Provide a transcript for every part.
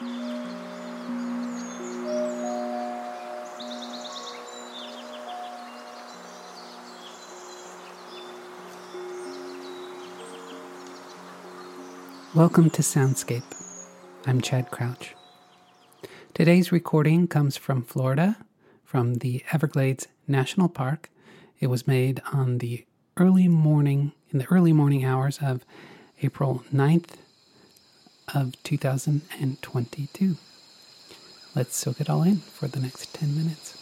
Welcome to Soundscape. I'm Chad Crouch. Today's recording comes from Florida, from the Everglades National Park. It was made on the early morning, in the early morning hours of April 9th of 2022. Let's soak it all in for the next 10 minutes.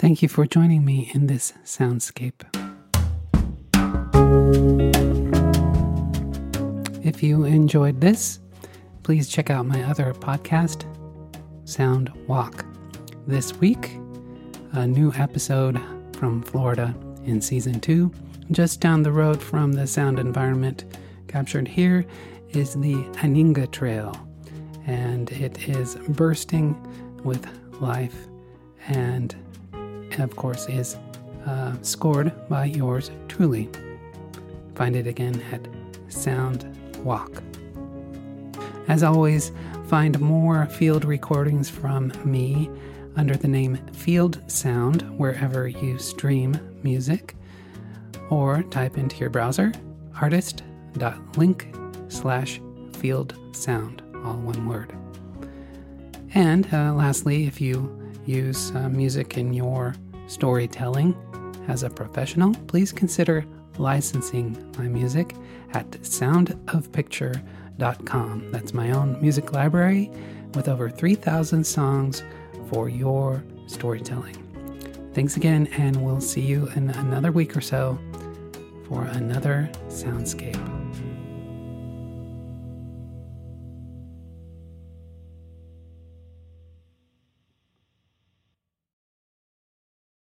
Thank you for joining me in this soundscape. If you enjoyed this, please check out my other podcast, Sound Walk. This week, a new episode from Florida in season two. Just down the road from the sound environment captured here is the Anhinga Trail, and it is bursting with life and of course, is uh, scored by yours truly. Find it again at Sound Walk. As always, find more field recordings from me under the name Field Sound wherever you stream music, or type into your browser artist.link slash field sound, all one word. And uh, lastly, if you use uh, music in your storytelling as a professional, please consider licensing my music at soundofpicture.com. That's my own music library with over 3,000 songs for your storytelling. Thanks again, and we'll see you in another week or so for another soundscape.